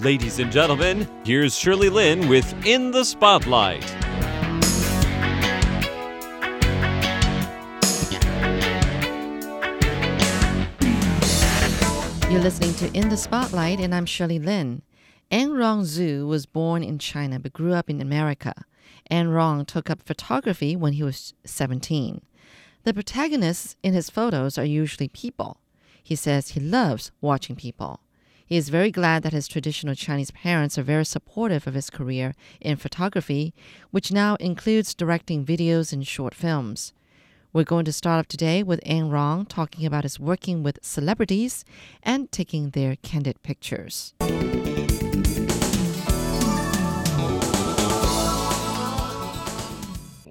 Ladies and gentlemen, here's Shirley Lin with In the Spotlight. You're listening to In the Spotlight, and I'm Shirley Lin. An Rong Xu was born in China but grew up in America. An Rong took up photography when he was 17. The protagonists in his photos are usually people. He says he loves watching people. He is very glad that his traditional Chinese parents are very supportive of his career in photography, which now includes directing videos and short films. We're going to start off today with An Rong talking about his working with celebrities and taking their candid pictures.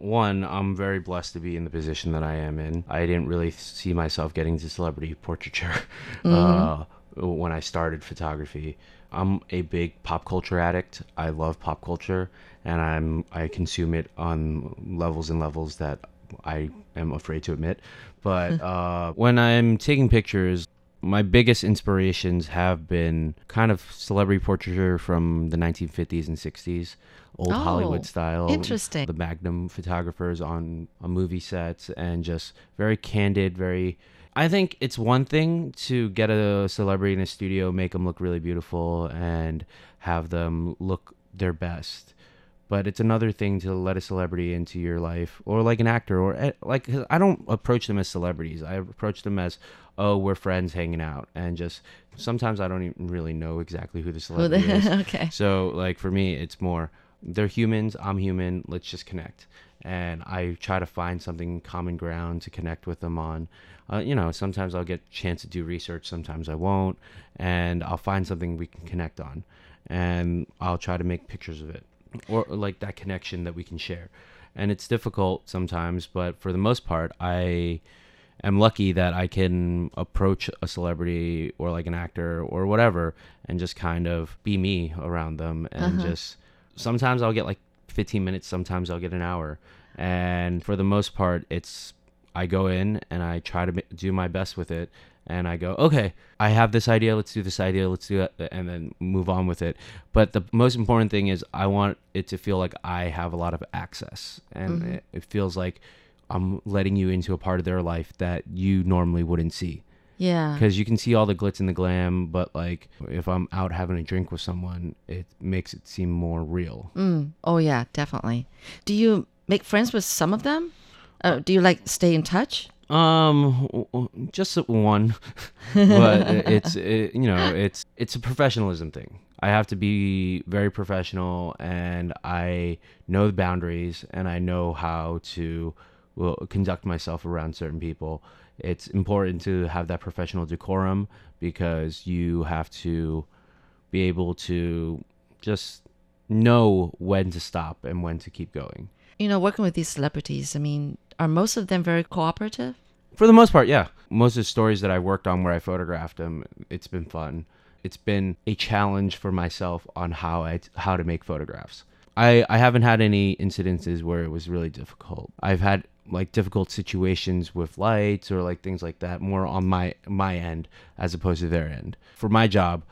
One, I'm very blessed to be in the position that I am in. I didn't really see myself getting to celebrity portraiture uh, when I started photography. I'm a big pop culture addict. I love pop culture, and I'm I consume it on levels and levels that I am afraid to admit. But uh, when I'm taking pictures, my biggest inspirations have been kind of celebrity portraiture from the 1950s and 60s, old Oh, Hollywood style. interesting. The Magnum photographers on, on movie sets and just very candid, very. I think it's one thing to get a celebrity in a studio, make them look really beautiful, and have them look their best. But it's another thing to let a celebrity into your life or like an actor or like like 'cause i don't approach them as celebrities. I approach them as oh we're friends hanging out and just sometimes i don't even really know exactly who the Who the- celebrity is. Okay. so like for me it's more they're humans i'm human let's just connect and i try to find something common ground to connect with them on. Uh, you know sometimes i'll get a chance to do research sometimes i won't and i'll find something we can connect on and i'll try to make pictures of it or like that connection that we can share. And it's difficult sometimes but for the most part i am lucky that i can approach a celebrity or like an actor or whatever and just kind of be me around them and just sometimes i'll get like 15 minutes sometimes i'll get an hour. And for the most part it's i go in and i try to do my best with it. And i go okay i have this idea let's do this idea let's do that and then move on with it. But the most important thing is i want it to feel like i have a lot of access. And mm-hmm. it, it feels like i'm letting you into a part of their life that you normally wouldn't see Yeah. because you can see all the glitz and the glam but like if i'm out having a drink with someone it makes it seem more real Mm. Oh, yeah, definitely. Do you make friends with some of them? Uh, do you like stay in touch? Um, just one, but it's it, you know it's it's a professionalism thing. I have to be very professional, and I know the boundaries, and I know how to well, conduct myself around certain people. It's important to have that professional decorum because you have to be able to just know when to stop and when to keep going. You know, working with these celebrities, I mean, are most of them very cooperative? For the most part, yeah. Most of the stories that I worked on where I photographed them, it's been fun. It's been a challenge for myself on how I how to make photographs. I I haven't had any incidences where it was really difficult. I've had like difficult situations with lights or like things like that more on my my end as opposed to their end. For my job,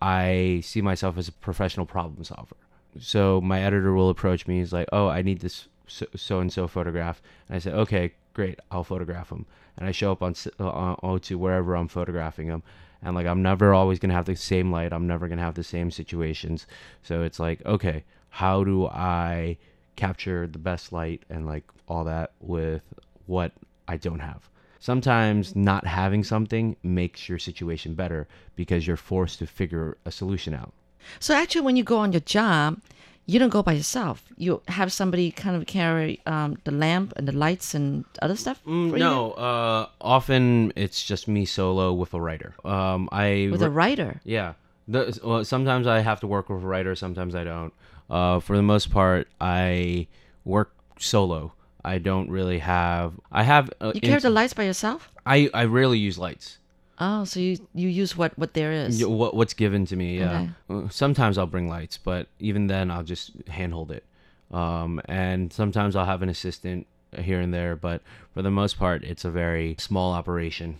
I see myself as a professional problem solver. So my editor will approach me. He's like, "Oh, I need this so and so photograph," and I say, "Okay, great, I'll photograph them." And I show up on uh, O2 wherever I'm photographing them, and like I'm never always gonna have the same light. I'm never gonna have the same situations. So it's like, okay, how do I capture the best light and like all that with what I don't have? Sometimes not having something makes your situation better because you're forced to figure a solution out. So actually, when you go on your job, you don't go by yourself. You have somebody kind of carry um, the lamp and the lights and other stuff. Mm, no, uh, often it's just me solo with a writer. Um, I with a writer. yeah. The, well, sometimes I have to work with a writer. Sometimes I don't. Uh, for the most part, I work solo. I don't really have. I have. Uh, You carry the lights by yourself. I I rarely use lights. Oh, so you you use what what there is. What what's given to me? Yeah. Okay. Uh, Sometimes I'll bring lights, but even then I'll just handhold it. Um, and sometimes I'll have an assistant here and there, but for the most part, it's a very small operation.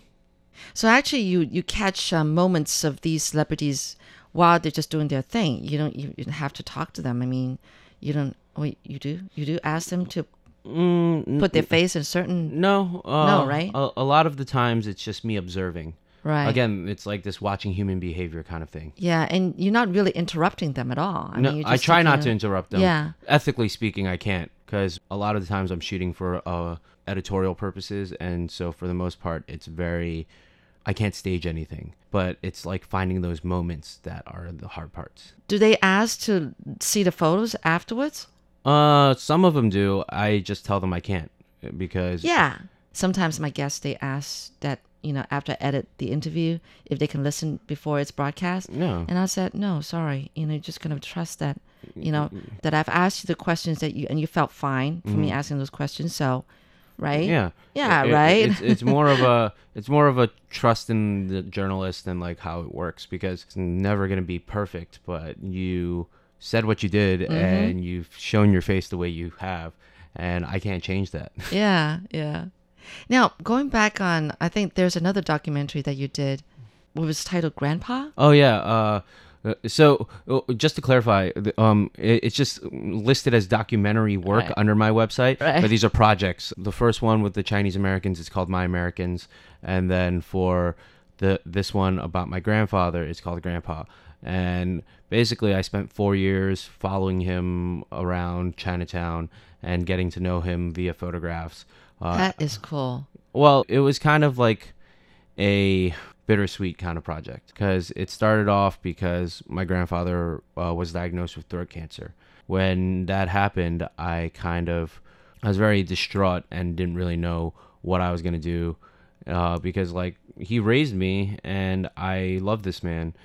So actually, you you catch um, moments of these celebrities while they're just doing their thing. You don't you, you have to talk to them. I mean, you don't. Wait, you do? You do ask them to Mm, put their face in certain no, uh, right? A, a lot of the times it's just me observing. right? Again, it's like this watching human behavior kind of thing. Yeah, and you're not really interrupting them at all. I no, mean, I try not to interrupt them. Yeah. Ethically speaking, I can't because a lot of the times I'm shooting for uh, editorial purposes, and so for the most part, it's very. I can't stage anything, but it's like finding those moments that are the hard parts. Do they ask to see the photos afterwards? Uh, some of them do. I just tell them I can't because Yeah. Sometimes my guests they ask that you know after I edit the interview if they can listen before it's broadcast. No. And I said no, sorry. You know, you're just gonna trust that. You know that I've asked you the questions that you and you felt fine for me asking those questions. So, right? Yeah. Yeah, It- it- right? It's, it's more of a it's more of a trust in the journalist and like how it works because it's never gonna be perfect, but you said what you did Mm-hmm. and you've shown your face the way you have, and I can't change that. Yeah, yeah. Now going back on, I think there's another documentary that you did. What was titled Grandpa? Oh yeah. Uh, uh, so uh, just to clarify, the- um, it, it's just listed as documentary work Right. under my website, Right. but these are projects. The first one with the Chinese Americans is called My Americans, and then for the this one about my grandfather, it's called Grandpa. And basically, I spent four years following him around Chinatown and getting to know him via photographs. Uh, that is cool. well, it was kind of like a bittersweet kind of project because it started off because my grandfather uh, was diagnosed with throat cancer. When that happened, I kind of I was very distraught and didn't really know what I was gonna do uh, because like he raised me and I love this man,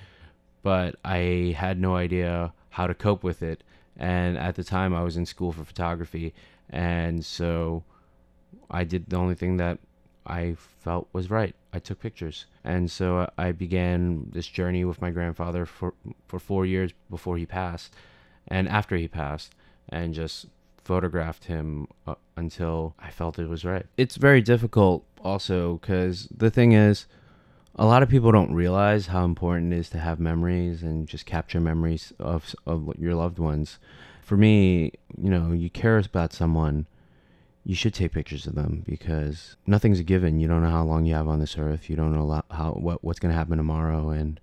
but I had no idea how to cope with it. And at the time, I was in school for photography, and so I did the only thing that I felt was right. I took pictures, and so I began this journey with my grandfather for for four years before he passed, and after he passed, and just photographed him uh, until I felt it was right. It's very difficult, also, because the thing is, a lot of people don't realize how important it is to have memories and just capture memories of of your loved ones. For me, you know, you care about someone you should take pictures of them because nothing's a given. You don't know how long you have on this earth. You don't know how what what's going to happen tomorrow, and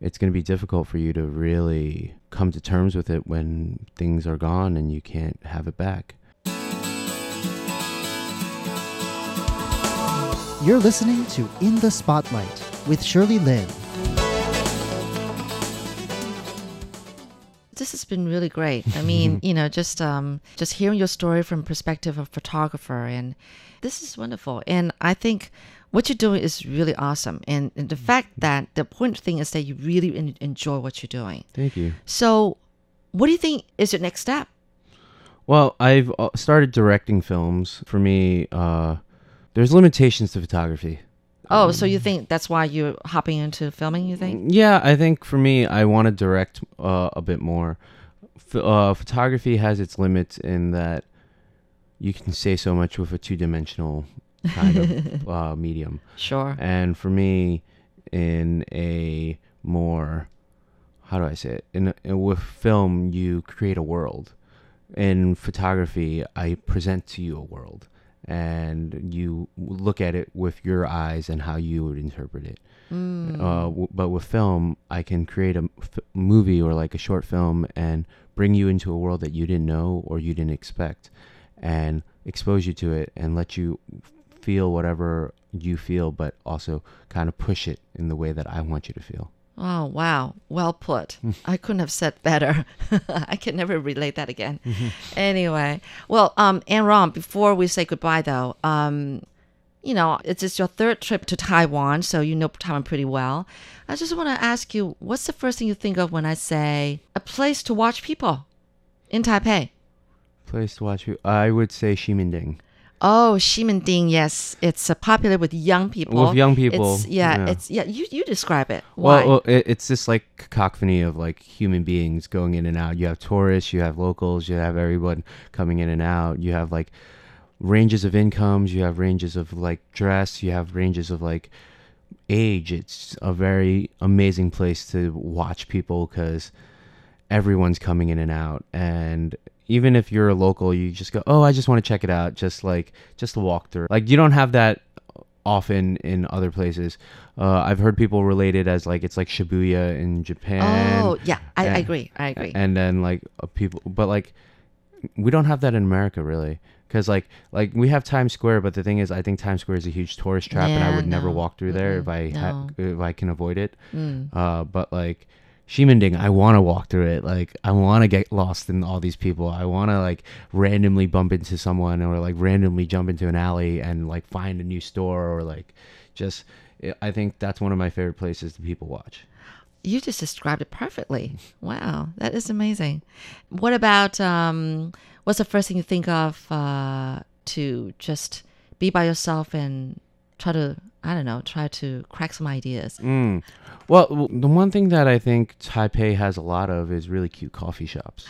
it's going to be difficult for you to really come to terms with it when things are gone and you can't have it back. You're listening to In the Spotlight with Shirley Lin. This has been really great. I mean, you know, just um, just hearing your story from perspective of photographer, and this is wonderful. And I think what you're doing is really awesome. And, and the fact that the important thing is that you really en- enjoy what you're doing. Thank you. So, what do you think is your next step? Well, I've uh, started directing films. For me, uh, there's limitations to photography. Oh, so you think that's why you're hopping into filming? You think? Yeah, I think for me, I want to direct uh, a bit more. F- uh, photography has its limits in that you can say so much with a two-dimensional kind of uh, medium, Sure. and for me, in a more how do I say it? In, in with film, you create a world. In photography, I present to you a world, and you look at it with your eyes and how you would interpret it. Mm. Uh, w- but with film, I can create a f- movie or like a short film and bring you into a world that you didn't know or you didn't expect, and expose you to it and let you feel whatever you feel, but also kind of push it in the way that I want you to feel. Oh, wow. Well put. I couldn't have said better. I can never relate that again. anyway, well, um, An Rong, before we say goodbye, though, um, you know, it's just your third trip to Taiwan, so you know Taiwan pretty well. I just want to ask you, what's the first thing you think of when I say a place to watch people in Taipei? Place to watch. you- I would say Ximending. Oh, Ximending, yes, it's uh, popular with young people. With young people, it's, yeah, yeah. it's yeah. You you describe it. Why? Well, well it, it's this like cacophony of like human beings going in and out. You have tourists, you have locals, you have everyone coming in and out. You have like ranges of incomes, you have ranges of like dress, you have ranges of like age, it's a very amazing place to watch people because everyone's coming in and out. And even if you're a local, you just go, oh, I just want to check it out, just like just a walk through. Like you don't have that often in other places. Uh, I've heard people relate it as like it's like Shibuya in Japan. oh, yeah, I, I agree. I agree. And then like uh, people, but like we don't have that in America really. Cause like like we have Times Square, but the thing is, I think Times Square is a huge tourist trap, and I Yeah, would never walk through there if I Mm-mm, ha- if I can avoid it. Mm. Uh, but like Ximending, I want to walk through it. Like I want to get lost in all these people. I want to like randomly bump into someone or like randomly jump into an alley and like find a new store or like just. I think that's one of my favorite places to people watch. You just described it perfectly. Wow, that is amazing. What about um, what's the first thing you think of uh, to just be by yourself and try to I don't know, try to crack some ideas? Mm. Well, the one thing that I think Taipei has a lot of is really cute coffee shops.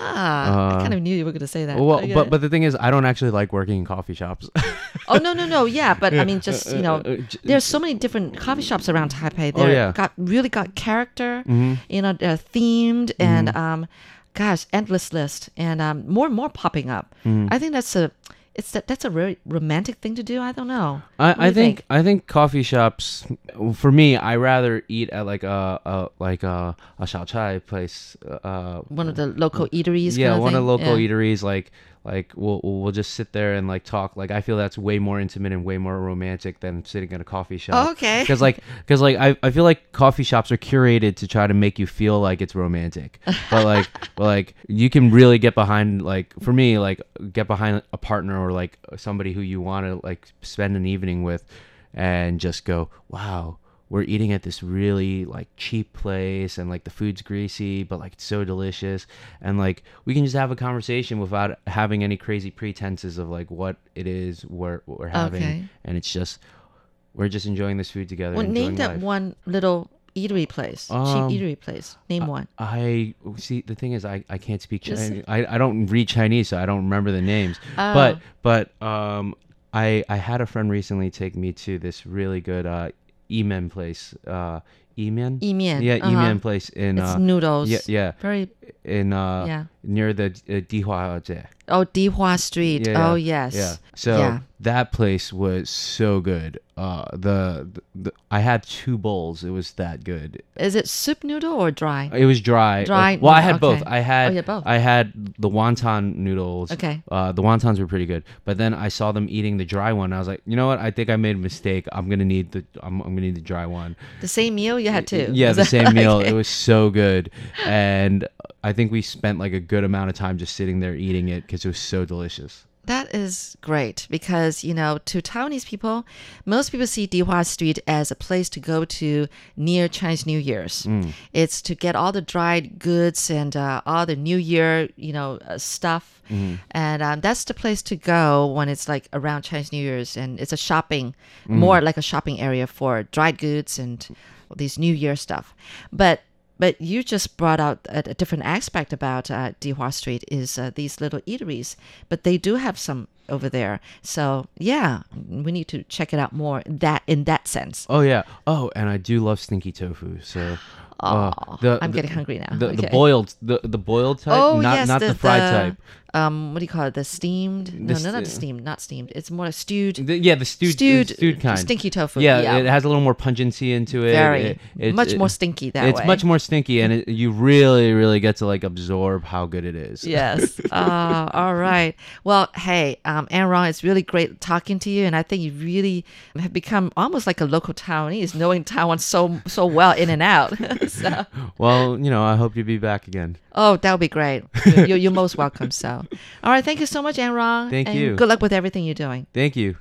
Ah, I Uh, kind of knew you were going to say that. Well, Okay. but but the thing is, I don't actually like working in coffee shops. oh no no no yeah, but I mean just you know. Uh, j- There's so many different coffee shops around Taipei. Oh, They're yeah. got really got character. Mhm. You know, they're themed and Mm-hmm. um, gosh, endless list and um, more and more popping up. Mm-hmm. I think that's a it's that that's a very romantic thing to do. I don't know. I, I you think, I think coffee shops. For me, I rather eat at like a, a like a a chai place. Uh, one of the local eateries. yeah, kind of one of the local Yeah. eateries. Like like we'll we'll just sit there and like talk. Like I feel that's way more intimate and way more romantic than sitting in a coffee shop. Oh, okay. Because like because like I, I feel like coffee shops are curated to try to make you feel like it's romantic, but like but like you can really get behind like for me like get behind a partner or like somebody who you want to like spend an evening with, and just go wow we're eating at this really like cheap place and like the food's greasy but like it's so delicious and like we can just have a conversation without having any crazy pretenses of like what it is we're, we're having Okay. and it's just we're just enjoying this food together Well, name that life. one little eatery place, Um, cheap eatery place. Name one. I see. The thing is, I, I can't speak Chinese. I, I don't read Chinese, so I don't remember the names. Oh. But but um, I I had a friend recently take me to this really good uh, Emen place. Uh, Emen. Yimen, Yeah, uh-huh. Place in It's uh, noodles. yeah yeah Very in uh Yeah. Near the uh, Dihua oh Dihua Street. Yeah, oh yes. Yeah. So Yeah. that place was so good. Uh, the, the, the I had two bowls. It was that good. Is it soup noodle or dry? It was dry. Dry well, I had both. I had. Oh, had both. I had the wonton noodles. Okay. Uh, the wontons were pretty good, but then I saw them eating the dry one. I was like, you know what? I think I made a mistake. I'm gonna need the. I'm, I'm gonna need the dry one. The same meal you had too. Yeah, the same meal. okay. It was so good, and I think we spent like a good amount of time just sitting there eating it because it was so delicious. That is great because, you know, to Taiwanese people, most people see Dihua Street as a place to go to near Chinese New Year's. It's to get all the dried goods and uh, all the New Year, you know, uh, stuff. And um, that's the place to go when it's like around Chinese New Year's. And it's a shopping, more like a shopping area for dried goods and these New Year stuff. But but you just brought out a, a different aspect about uh, Dihua Street is uh, these little eateries, but they do have some over there. So yeah, we need to check it out more. That in that sense. Oh yeah. Oh, and I do love stinky tofu. So. uh, Oh, the- I'm the- getting hungry now. The, the boiled the, the boiled type, Oh not yes, not the, the, fried type. Um, what do you call it? The steamed? No, The no, not steamed. Not steamed. It's more like stewed. The- yeah, the stewed stewed, stewed kind. stinky tofu. Yeah, yeah. it has a little more pungency into it. Very It- it's- much it- more stinky that it's way. much more stinky, and it, you really, really get to like absorb how good it is. Yes. uh, all right. Well, hey, um, Aaron, it's really great talking to you, and I think you really have become almost like a local Taiwanese, knowing Taiwan so so well in and out. so, Well, you know, I hope you'll be back again. Oh, that would be great. You're, you're, you're most welcome. So, all right. Thank you so much, Aaron. Thank and you. Good luck with everything you're doing. Thank you.